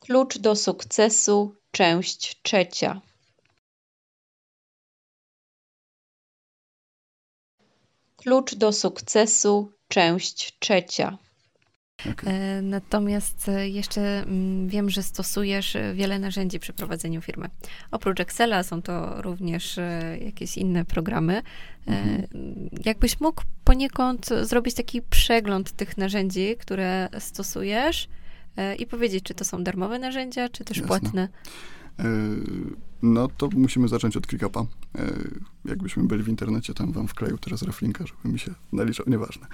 Klucz do sukcesu, część trzecia. Klucz do sukcesu, część trzecia. Okay. E, natomiast e, jeszcze mm, wiem, że stosujesz e, wiele narzędzi przy prowadzeniu firmy. Oprócz Excela są to również jakieś inne programy. Mhm. Jakbyś mógł poniekąd zrobić taki przegląd tych narzędzi, które stosujesz i powiedzieć, czy to są darmowe narzędzia, czy też Jasne. płatne? No to musimy zacząć od ClickUpa. E, jakbyśmy byli w internecie, tam wam wkleił teraz reflinka, żeby mi się naliczał, nieważne.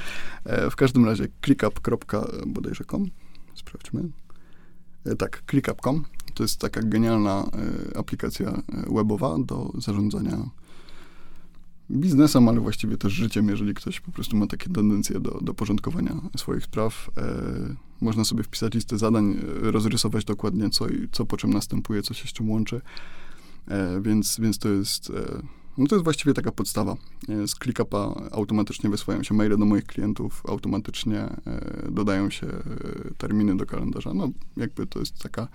E, w każdym razie clickup.bodajże.com sprawdźmy. E, tak, clickup.com to jest taka genialna aplikacja webowa do zarządzania biznesem, ale właściwie też życiem, jeżeli ktoś po prostu ma takie tendencje do, do porządkowania swoich spraw. E, można sobie wpisać listę zadań, rozrysować dokładnie co, i, co po czym następuje, co się z czym łączy. E, więc, więc to jest e, no to jest właściwie taka podstawa. E, z ClickUpa automatycznie wysyłają się maile do moich klientów, automatycznie dodają się terminy do kalendarza. No, jakby to jest taka,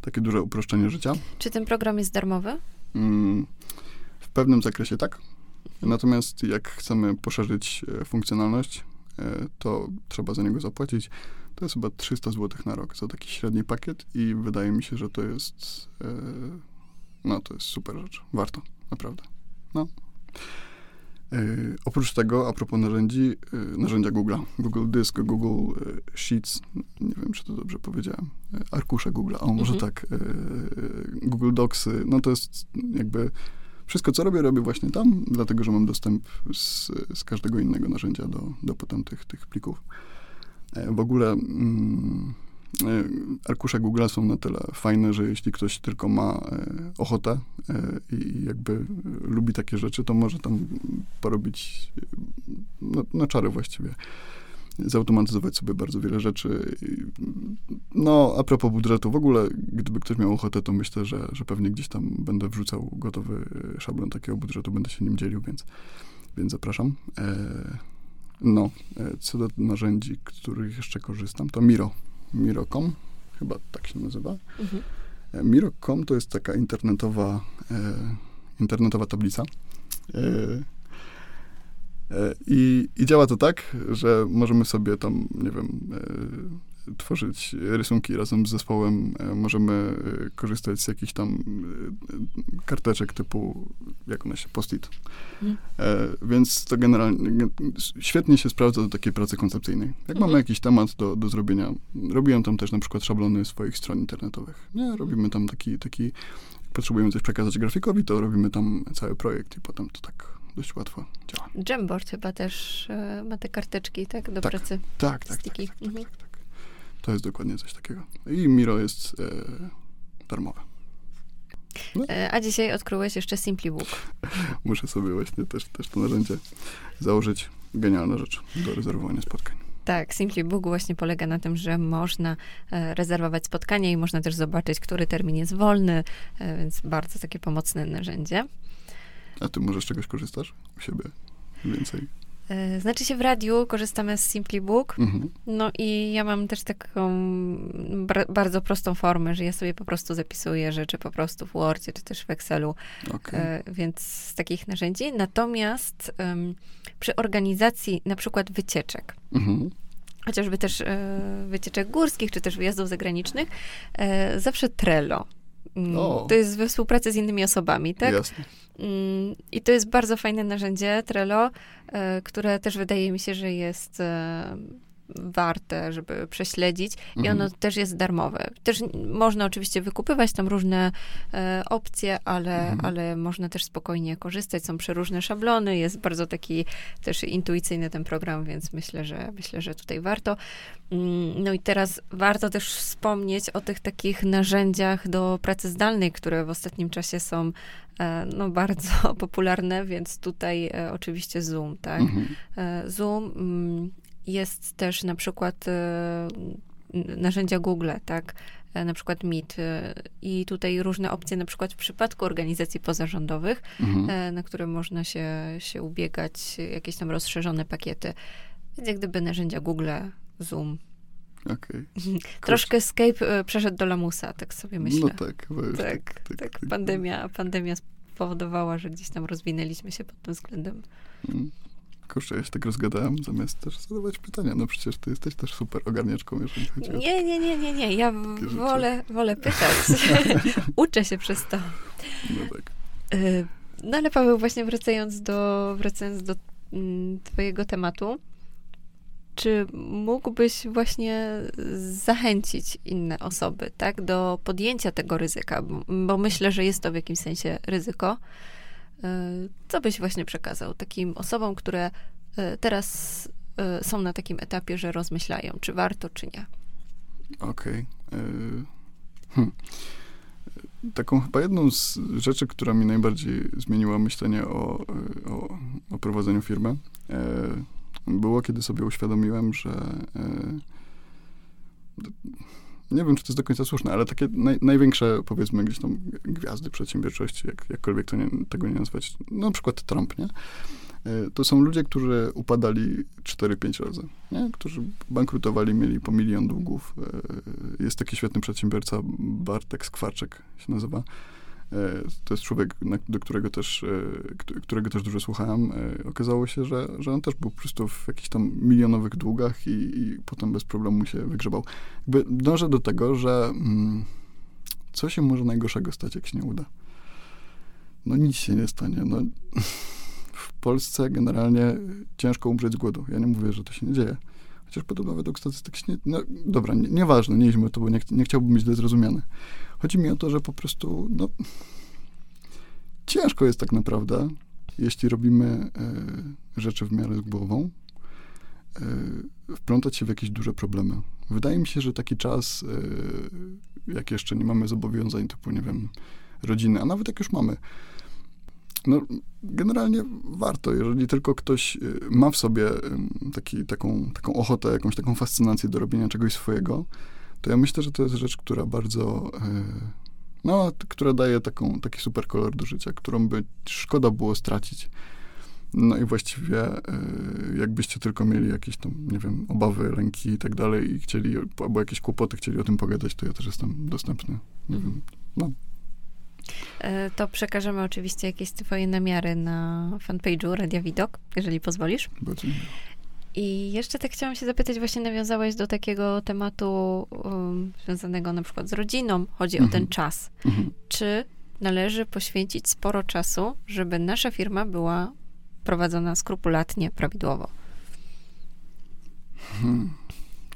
takie duże uproszczenie życia. Czy ten program jest darmowy? Mm, w pewnym zakresie tak. Natomiast jak chcemy poszerzyć funkcjonalność, to trzeba za niego zapłacić. To jest chyba 300 zł na rok za taki średni pakiet i wydaje mi się, że to jest no to jest super rzecz. Warto, naprawdę. No. Yy, oprócz tego, a propos narzędzi, yy, narzędzia Google'a, Google Disk, Google Sheets, nie wiem, czy to dobrze powiedziałem, arkusze Google'a, o może mhm. tak, Google Docsy, no to jest jakby wszystko, co robię, robię właśnie tam, dlatego, że mam dostęp z, z każdego innego narzędzia do, do potem tych, tych plików. w ogóle mm, E, arkusze Google są na tyle fajne, że jeśli ktoś tylko ma e, ochotę e, i jakby lubi takie rzeczy, to może tam porobić na, na czary właściwie. Zautomatyzować sobie bardzo wiele rzeczy. No, a propos budżetu, w ogóle, gdyby ktoś miał ochotę, to myślę, że, że pewnie gdzieś tam będę wrzucał gotowy szablon takiego budżetu, będę się nim dzielił, więc, więc zapraszam. No, co do narzędzi, których jeszcze korzystam, to Miro Miro.com, chyba tak się nazywa. Mhm. E, Miro.com to jest taka internetowa, e, internetowa tablica. E, i, I działa to tak, że możemy sobie tam, nie wiem, e, tworzyć rysunki razem z zespołem, e, możemy korzystać z jakichś tam karteczek typu, jak one się, post-it. Mhm. Więc to generalnie świetnie się sprawdza do takiej pracy koncepcyjnej. Jak mhm. mamy jakiś temat do, do zrobienia, robiłem tam też na przykład szablony swoich stron internetowych. Nie, robimy tam taki, taki, jak potrzebujemy coś przekazać grafikowi, to robimy tam cały projekt i potem to tak dość łatwo działa. Jamboard chyba też ma te karteczki, tak, do tak, pracy. Tak, tak, tak, tak, tak, mhm. tak, tak. To jest dokładnie coś takiego. I Miro jest e, darmowe. No. E, a dzisiaj odkryłeś jeszcze Simply Book. Muszę sobie właśnie też, też to narzędzie założyć. Genialna rzecz do rezerwowania spotkań. Tak, Simply Book właśnie polega na tym, że można e, rezerwować spotkanie i można też zobaczyć, który termin jest wolny, e, więc bardzo takie pomocne narzędzie. A ty może z czegoś korzystasz u siebie więcej? E, znaczy się w radiu korzystamy z Simply Book. Mhm. No i ja mam też taką bardzo prostą formę, że ja sobie po prostu zapisuję rzeczy po prostu w Wordzie, czy też w Excelu. Okay. E, więc z takich narzędzi. Natomiast um, przy organizacji na przykład wycieczek, mhm. chociażby też e, wycieczek górskich, czy też wyjazdów zagranicznych, e, zawsze Trello. Mm, o. To jest we współpracy z innymi osobami, tak? Jasne. I to jest bardzo fajne narzędzie, Trello, e, które też wydaje mi się, że jest e, warte, żeby prześledzić i ono mhm. też jest darmowe. Też można oczywiście wykupywać tam różne e, opcje, ale, mhm. ale można też spokojnie korzystać. Są przeróżne szablony, jest bardzo taki też intuicyjny ten program, więc myślę, że myślę, że tutaj warto. Mm, no i teraz warto też wspomnieć o tych takich narzędziach do pracy zdalnej, które w ostatnim czasie są no, bardzo popularne, więc tutaj e, oczywiście Zoom, tak? Mhm. E, Zoom mm, jest też na przykład e, narzędzia Google, tak? E, na przykład Meet e, i tutaj różne opcje, na przykład w przypadku organizacji pozarządowych, mhm. na które można się, się ubiegać, jakieś tam rozszerzone pakiety. Więc jak gdyby narzędzia Google, Zoom. Okej. Troszkę Escape y, przeszedł do lamusa, tak sobie myślę. No tak, chyba już tak, tak, Pandemia, pandemia spowodowała, że gdzieś tam rozwinęliśmy się pod tym względem. Mm. Kurczę, ja się tak rozgadałem, zamiast też zadawać pytania. No przecież ty jesteś też super ogarniaczką, jeżeli chodzi o... Nie, nie, nie, nie, nie. Ja wolę, wolę pytać. Uczę się przez to. No tak. Y, no ale Paweł, właśnie wracając do, wracając do mm, twojego tematu, czy mógłbyś właśnie zachęcić inne osoby, tak, do podjęcia tego ryzyka? Bo myślę, że jest to w jakimś sensie ryzyko. Y, co byś właśnie przekazał takim osobom, które y, teraz są na takim etapie, że rozmyślają, czy warto, czy nie? Okej. Okay. Hmm taką chyba jedną z rzeczy, która mi najbardziej zmieniła myślenie o, o, o prowadzeniu firmy, było, kiedy sobie uświadomiłem, że e, nie wiem, czy to jest do końca słuszne, ale takie naj, największe, powiedzmy, gdzieś tam gwiazdy przedsiębiorczości, jak, jakkolwiek to nie, tego nie nazwać, no, na przykład Trump, nie? E, to są ludzie, którzy upadali 4-5 razy, nie? którzy bankrutowali, mieli po milion długów. E, jest taki świetny przedsiębiorca, Bartek Skwarczek się nazywa. E, to jest człowiek, do którego też, którego też dużo słuchałem. Okazało się, że, że on też był po prostu w jakichś tam milionowych długach i, i potem bez problemu się wygrzebał. Jakby dążę do tego, że mm, co się może najgorszego stać, jak się nie uda? No nic się nie stanie. No, w Polsce generalnie ciężko umrzeć z głodu. Ja nie mówię, że to się nie dzieje. Chociaż podobno według statystyk nie... No dobra, nie, nieważne, nie idźmy to, bo nie, nie chciałbym być źle zrozumiany. Chodzi mi o to, że po prostu, no... Ciężko jest tak naprawdę, jeśli robimy e, rzeczy w miarę z głową, e, wplątać się w jakieś duże problemy. Wydaje mi się, że taki czas, e, jak jeszcze nie mamy zobowiązań typu, nie wiem, rodziny, a nawet jak już mamy, no, generalnie warto, jeżeli tylko ktoś y, ma w sobie taki, taką, taką ochotę, jakąś taką fascynację do robienia czegoś swojego, to ja myślę, że to jest rzecz, która bardzo, y, no, która daje taką, taki super kolor do życia, którą by szkoda było stracić. No i właściwie y, jakbyście tylko mieli jakieś tam, nie wiem, obawy, lęki i tak dalej i chcieli, albo jakieś kłopoty, chcieli o tym pogadać, to ja też jestem dostępny. Nie wiem, no. E, to przekażemy oczywiście jakieś twoje namiary na fanpage'u Radia Widok, jeżeli pozwolisz. Bardzo I jeszcze tak chciałam się zapytać, właśnie nawiązałeś do takiego tematu um, związanego na przykład z rodziną, chodzi mhm. o ten czas. Mhm. Czy należy poświęcić sporo czasu, żeby nasza firma była prowadzona skrupulatnie, prawidłowo? Hmm.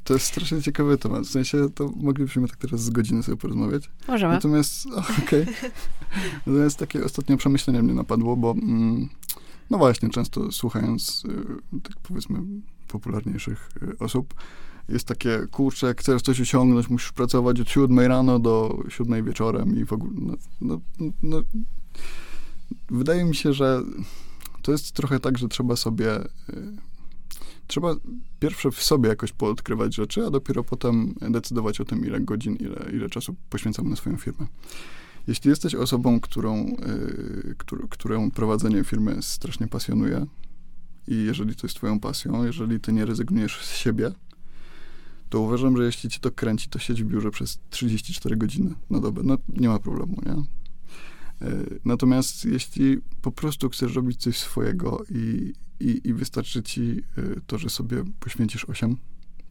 To jest strasznie ciekawy temat. W sensie, to moglibyśmy tak teraz z godziny sobie porozmawiać. Możemy. Natomiast, okej. Okay. Natomiast takie ostatnie przemyślenie mnie napadło, bo mm, no właśnie, często słuchając, y, tak powiedzmy, popularniejszych y, osób, jest takie, kurczę, jak chcesz coś osiągnąć, musisz pracować od siódmej rano do siódmej wieczorem i w ogóle, no, no, no, wydaje mi się, że to jest trochę tak, że trzeba sobie y, trzeba pierwsze w sobie jakoś poodkrywać rzeczy, a dopiero potem decydować o tym, ile godzin, ile, ile czasu poświęcamy na swoją firmę. Jeśli jesteś osobą, którą, yy, którą, którą prowadzenie firmy strasznie pasjonuje i jeżeli to jest twoją pasją, jeżeli ty nie rezygnujesz z siebie, to uważam, że jeśli ci to kręci, to siedź w biurze przez 34 godziny na dobę. No, nie ma problemu, nie? Y, natomiast jeśli po prostu chcesz robić coś swojego i, i, i wystarczy ci y, to, że sobie poświęcisz 8,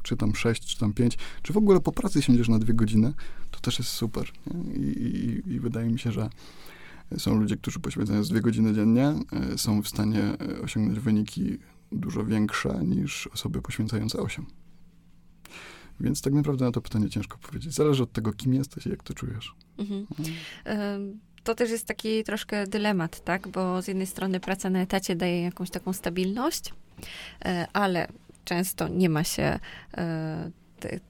czy tam 6, czy tam 5, czy w ogóle po pracy siędziesz na dwie godziny, to też jest super. I, i, I, wydaje mi się, że są ludzie, którzy poświęcając dwie godziny dziennie y, są w stanie y, osiągnąć wyniki dużo większe niż osoby poświęcające 8. Więc tak naprawdę na to pytanie ciężko powiedzieć. Zależy od tego, kim jesteś i jak to czujesz. Mhm. Um to też jest taki troszkę dylemat, tak? Bo z jednej strony praca na etacie daje jakąś taką stabilność, e, ale często nie ma się e,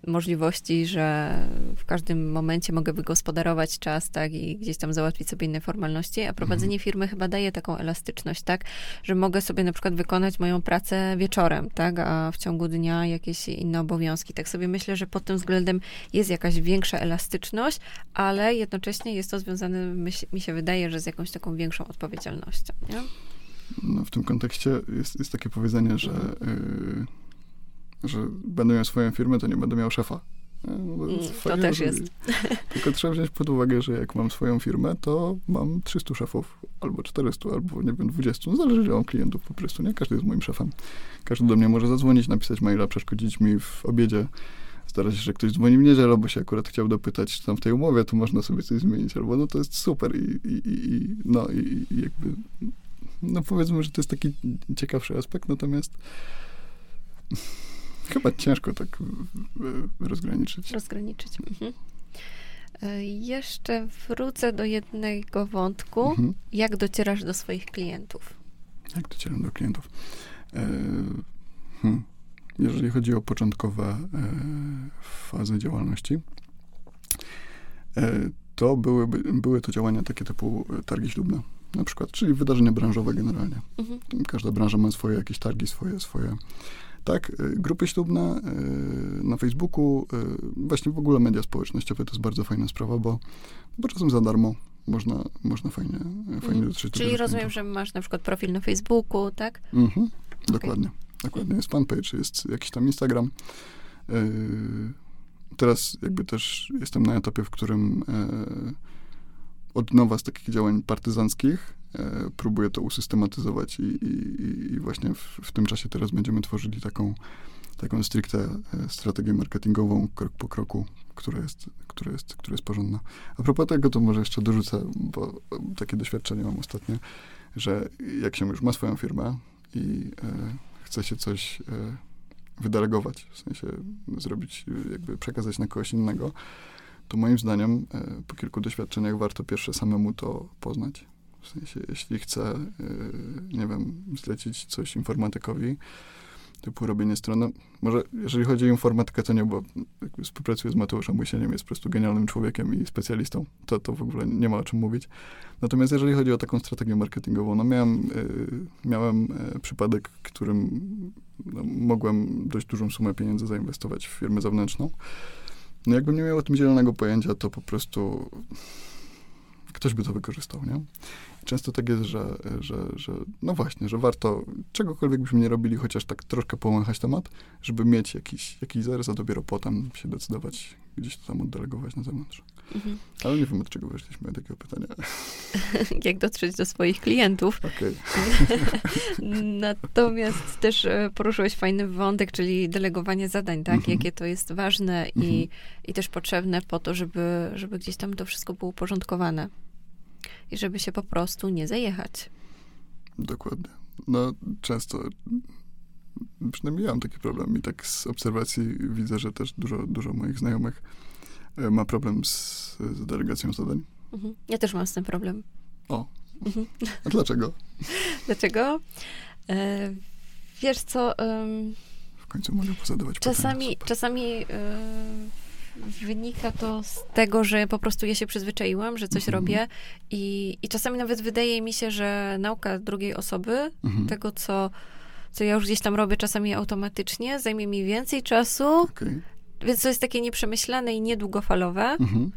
możliwości, że w każdym momencie mogę wygospodarować czas, tak, i gdzieś tam załatwić sobie inne formalności, a prowadzenie mhm. firmy chyba daje taką elastyczność, tak, że mogę sobie na przykład wykonać moją pracę wieczorem, tak, a w ciągu dnia jakieś inne obowiązki. Tak sobie myślę, że pod tym względem jest jakaś większa elastyczność, ale jednocześnie jest to związane, mi się wydaje, że z jakąś taką większą odpowiedzialnością, nie? No, w tym kontekście jest, jest takie powiedzenie, że yy że będę miał swoją firmę, to nie będę miał szefa. No, Mm, to fajnie, też jest. Tylko trzeba wziąć pod uwagę, że jak mam swoją firmę, to mam 300 szefów, albo 400, albo nie wiem, 20. No zależy, ile mam klientów po prostu, nie? Każdy jest moim szefem. Każdy do mnie może zadzwonić, napisać maila, przeszkodzić mi w obiedzie. Zdarza się, że ktoś dzwoni w niedzielę, bo się akurat chciał dopytać, czy tam w tej umowie, to można sobie coś zmienić, albo no to jest super i, i, i, i no i, i jakby, no powiedzmy, że to jest taki ciekawszy aspekt, natomiast chyba ciężko tak rozgraniczyć. Rozgraniczyć. Mhm. E, Jeszcze wrócę do jednego wątku. Mhm. Jak docierasz do swoich klientów? Jak docieram do klientów? E, hmm. Jeżeli chodzi o początkowe e, fazy działalności, e, to byłyby, były to działania takie typu targi ślubne, na przykład, czyli wydarzenia branżowe generalnie. Mhm. Każda branża ma swoje jakieś targi, swoje, swoje. Tak, e, grupy ślubne e, na Facebooku, e, właśnie w ogóle media społecznościowe to jest bardzo fajna sprawa, bo, bo czasem za darmo można, można fajnie, fajnie Mhm. dotrzeć do Czyli rozumiem, że masz na przykład profil na Facebooku, tak? Mhm, dokładnie. Dokładnie. Jest fanpage, jest jakiś tam Instagram. Teraz jakby też jestem na etapie, w którym yy, od nowa z takich działań partyzanckich próbuję to usystematyzować i, i, i- właśnie w, w tym czasie teraz będziemy tworzyli taką, taką stricte e, strategię marketingową krok po kroku, która jest, która jest, która jest porządna. A propos tego, to może jeszcze dorzucę, bo takie doświadczenie mam ostatnio, że jak się już ma swoją firmę i e, chce się coś e, wydelegować, w sensie zrobić, e, jakby przekazać na kogoś innego, to moim zdaniem e, po kilku doświadczeniach warto pierwsze samemu to poznać. W sensie, jeśli chcę, e, nie wiem, zlecić coś informatykowi, typu robienie strony. Może jeżeli chodzi o informatykę, to nie, bo współpracuję z Mateuszem Łysieniem, jest po prostu genialnym człowiekiem i specjalistą. To, to w ogóle nie ma o czym mówić. Natomiast jeżeli chodzi o taką strategię marketingową, no miałem, y, miałem y, przypadek, którym no, mogłem dość dużą sumę pieniędzy zainwestować w firmę zewnętrzną. No jakbym nie miał o tym zielonego pojęcia, to po prostu ktoś by to wykorzystał, nie? I często tak jest, że, że, że no właśnie, że warto czegokolwiek byśmy nie robili, chociaż tak troszkę połąchać temat, żeby mieć jakiś, jakiś zarys, a dopiero potem się decydować, gdzieś to tam oddelegować na zewnątrz. Mhm. Ale nie wiem, od czego weszliśmy, od takiego pytania. Jak dotrzeć do swoich klientów. Okej. Natomiast też e, poruszyłeś fajny wątek, czyli delegowanie zadań, tak? Mhm. Jakie to jest ważne Mhm. i, i też potrzebne po to, żeby, żeby gdzieś tam to wszystko było uporządkowane. I żeby się po prostu nie zajechać. Dokładnie. No, często, przynajmniej ja mam taki problem i tak z obserwacji widzę, że też dużo, dużo moich znajomych e, ma problem z, z delegacją zadań. Mhm. Ja też mam z tym problem. O. Mhm. A dlaczego? Dlaczego? E, wiesz co, em, W końcu mogę pozadawać pytania. czasami, czasami e, wynika to z tego, że po prostu ja się przyzwyczaiłam, że coś Mhm. robię i, i czasami nawet wydaje mi się, że nauka drugiej osoby, Mhm. tego co, co ja już gdzieś tam robię czasami automatycznie, zajmie mi więcej czasu, Okej. więc to jest takie nieprzemyślane i niedługofalowe, Mhm.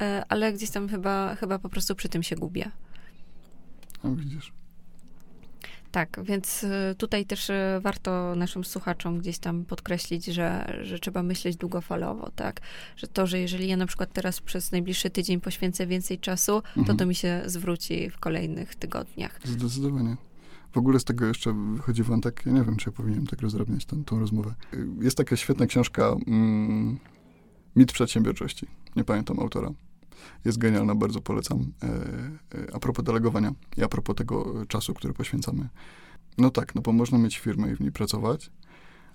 e, ale gdzieś tam chyba, chyba po prostu przy tym się gubię. A widzisz. Tak, więc y, tutaj też y, warto naszym słuchaczom gdzieś tam podkreślić, że, że trzeba myśleć długofalowo, tak? Że to, że jeżeli ja na przykład teraz przez najbliższy tydzień poświęcę więcej czasu, to Mhm. to mi się zwróci w kolejnych tygodniach. Zdecydowanie. W ogóle z tego jeszcze wychodzi wątek, ja nie wiem, czy ja powinienem tak rozdrabniać tę, tą rozmowę. Jest taka świetna książka mm, Mit przedsiębiorczości. Nie pamiętam autora. Jest genialna, bardzo polecam. E, e, a propos delegowania i a propos tego e, czasu, który poświęcamy. No tak, no bo można mieć firmę i w niej pracować,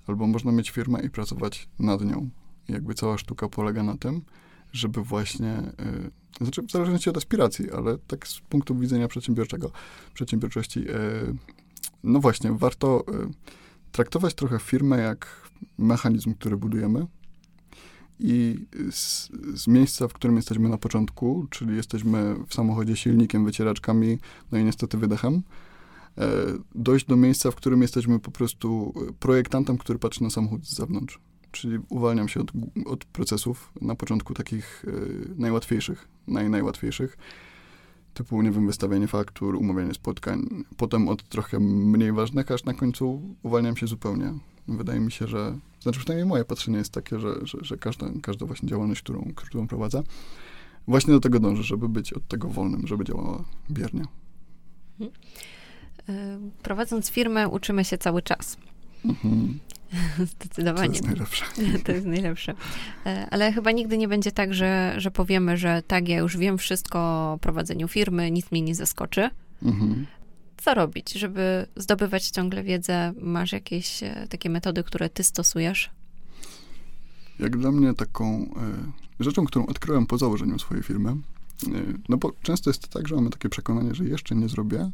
albo można mieć firmę i pracować nad nią. I jakby cała sztuka polega na tym, żeby właśnie, e, znaczy w zależności od aspiracji, ale tak z punktu widzenia przedsiębiorczego, przedsiębiorczości, no właśnie, warto traktować trochę firmę jak mechanizm, który budujemy i z, z miejsca, w którym jesteśmy na początku, czyli jesteśmy w samochodzie silnikiem, wycieraczkami, no i niestety wydechem, e, dojść do miejsca, w którym jesteśmy po prostu projektantem, który patrzy na samochód z zewnątrz. Czyli uwalniam się od, od procesów na początku takich e, najłatwiejszych, naj, najłatwiejszych, typu, nie wiem, wystawianie faktur, umawianie spotkań, potem od trochę mniej ważnych, aż na końcu uwalniam się zupełnie Wydaje mi się, że, znaczy przynajmniej moje patrzenie jest takie, że, że, że każda, każda właśnie działalność, którą, którą prowadzę, właśnie do tego dąży, żeby być od tego wolnym, żeby działała biernie. Mhm. E, prowadząc firmę, uczymy się cały czas. Mhm. Zdecydowanie. To jest najlepsze. To jest najlepsze. E, ale chyba nigdy nie będzie tak, że, że powiemy, że tak, ja już wiem wszystko o prowadzeniu firmy, nic mnie nie zaskoczy. Mhm. Co robić, żeby zdobywać ciągle wiedzę? Masz jakieś e, takie metody, które ty stosujesz? Jak dla mnie taką y, rzeczą, którą odkryłem po założeniu swojej firmy, y, no bo często jest tak, że mamy takie przekonanie, że jeszcze nie zrobię,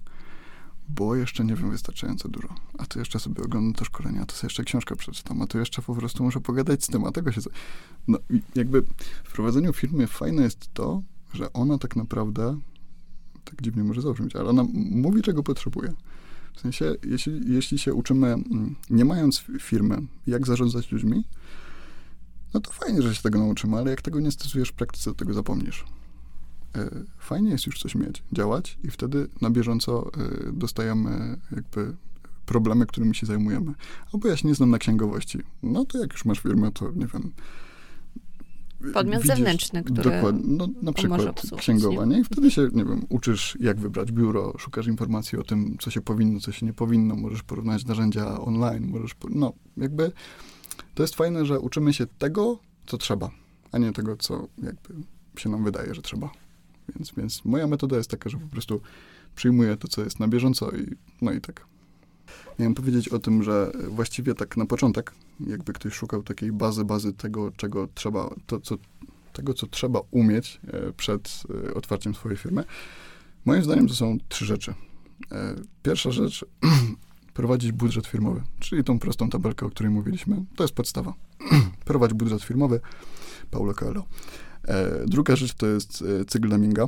bo jeszcze nie wiem wystarczająco dużo. A tu jeszcze sobie oglądam to szkolenie, a tu sobie jeszcze książkę przeczytam, a tu jeszcze po prostu muszę pogadać z tym, a tego się... No jakby w prowadzeniu firmy fajne jest to, że ona tak naprawdę, tak dziwnie może zabrzmieć, ale ona mówi, czego potrzebuje. W sensie, jeśli, jeśli się uczymy, mm, nie mając firmy, jak zarządzać ludźmi, no to fajnie, że się tego nauczymy, ale jak tego nie stosujesz w praktyce, to tego zapomnisz. E, fajnie jest już coś mieć, działać i wtedy na bieżąco e, dostajemy jakby problemy, którymi się zajmujemy. Albo ja się nie znam na księgowości. No to jak już masz firmę, to nie wiem. Podmiot widzisz, zewnętrzny, który dokładnie, no, na przykład księgowanie i wtedy się, nie wiem, uczysz jak wybrać biuro, szukasz informacji o tym, co się powinno, co się nie powinno, możesz porównać narzędzia online, możesz, no jakby to jest fajne, że uczymy się tego, co trzeba, a nie tego, co jakby się nam wydaje, że trzeba. Więc, więc moja metoda jest taka, że po prostu przyjmuję to, co jest na bieżąco i no i tak. Miałem powiedzieć o tym, że właściwie tak na początek, jakby ktoś szukał takiej bazy, bazy tego, czego trzeba, to, co, tego, co trzeba umieć e, przed e, otwarciem swojej firmy, moim zdaniem to są trzy rzeczy. E, pierwsza rzecz, prowadzić budżet firmowy, czyli tą prostą tabelkę, o której mówiliśmy. To jest podstawa. Prowadź budżet firmowy, Paulo Coelho. Druga rzecz to jest cykl Leminga.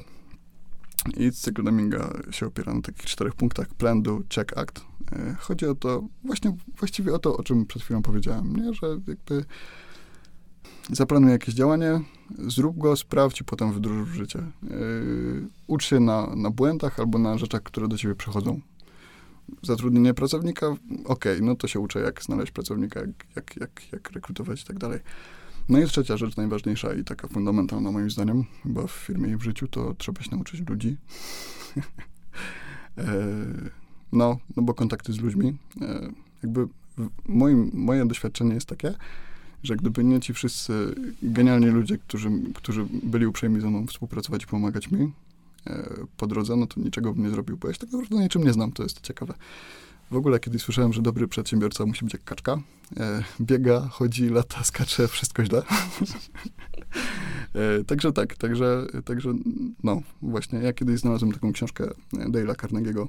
I cykl Leminga się opiera na takich czterech punktach. Plan, do, check, act. E, chodzi o to, właśnie, właściwie o to, o czym przed chwilą powiedziałem, nie? że jakby zaplanuj jakieś działanie, zrób go, sprawdź i potem wdróż w życie. ucz się na, na błędach albo na rzeczach, które do ciebie przychodzą. Zatrudnienie pracownika, okej, okay, no to się uczę, jak znaleźć pracownika, jak, jak, jak, jak rekrutować i tak dalej. No i trzecia rzecz, najważniejsza i taka fundamentalna moim zdaniem, chyba w firmie i w życiu, to trzeba się nauczyć ludzi. e, no, no bo kontakty z ludźmi, e, jakby moim, moje doświadczenie jest takie, że gdyby nie ci wszyscy genialni ludzie, którzy, którzy byli uprzejmi ze mną współpracować i pomagać mi e, po drodze, no to niczego bym nie zrobił, bo ja się tak naprawdę niczym nie znam, to jest ciekawe. W ogóle kiedyś słyszałem, że dobry przedsiębiorca musi być jak kaczka. E, biega, chodzi, lata, skacze, wszystko źle. e, także tak, także, także no właśnie, ja kiedyś znalazłem taką książkę Dale'a Carnegie'ego,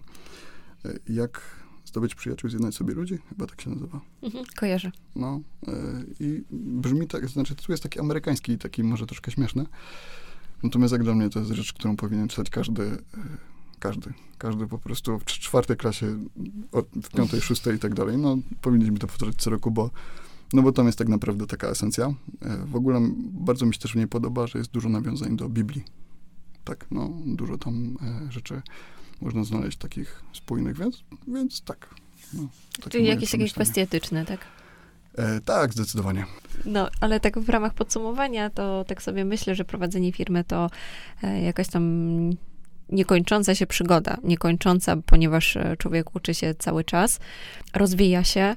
jak zdobyć przyjaciół, zjednać sobie ludzi, chyba tak się nazywa. Mhm, kojarzę. No e, i brzmi tak, znaczy tu jest taki amerykański, taki może troszkę śmieszny, natomiast jak dla mnie to jest rzecz, którą powinien czytać każdy e, każdy. Każdy po prostu w czwartej klasie, w piątej, szóstej i tak dalej. No, powinniśmy to powtarzać co roku, bo, no bo tam jest tak naprawdę taka esencja. E, w ogóle bardzo mi się też w niej podoba, że jest dużo nawiązań do Biblii. Tak, no, dużo tam e, rzeczy można znaleźć takich spójnych, więc, więc tak. No, Czyli jakieś takie kwestie etyczne, tak? E, tak, zdecydowanie. No, ale tak w ramach podsumowania, to tak sobie myślę, że prowadzenie firmy to e, jakaś tam niekończąca się przygoda, niekończąca, ponieważ e, człowiek uczy się cały czas, rozwija się.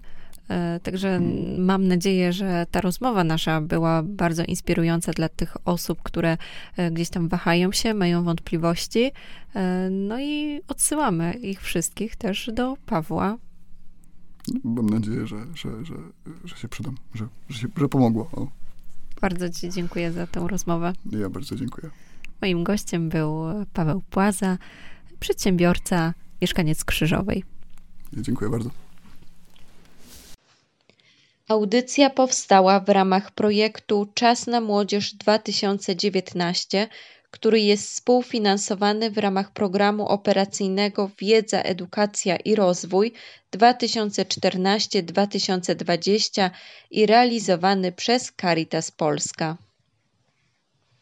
E, także mam nadzieję, że ta rozmowa nasza była bardzo inspirująca dla tych osób, które e, gdzieś tam wahają się, mają wątpliwości. No i odsyłamy ich wszystkich też do Pawła. Mam nadzieję, że, że, że, że się przydam, że, że, się, że pomogło. O. Bardzo Ci dziękuję za tę rozmowę. Ja bardzo dziękuję. Moim gościem był Paweł Płaza, przedsiębiorca, mieszkaniec Krzyżowej. Dziękuję bardzo. Audycja powstała w ramach projektu Czas na Młodzież 2019, który jest współfinansowany w ramach programu operacyjnego Wiedza, Edukacja i Rozwój 2014-2020 i realizowany przez Caritas Polska.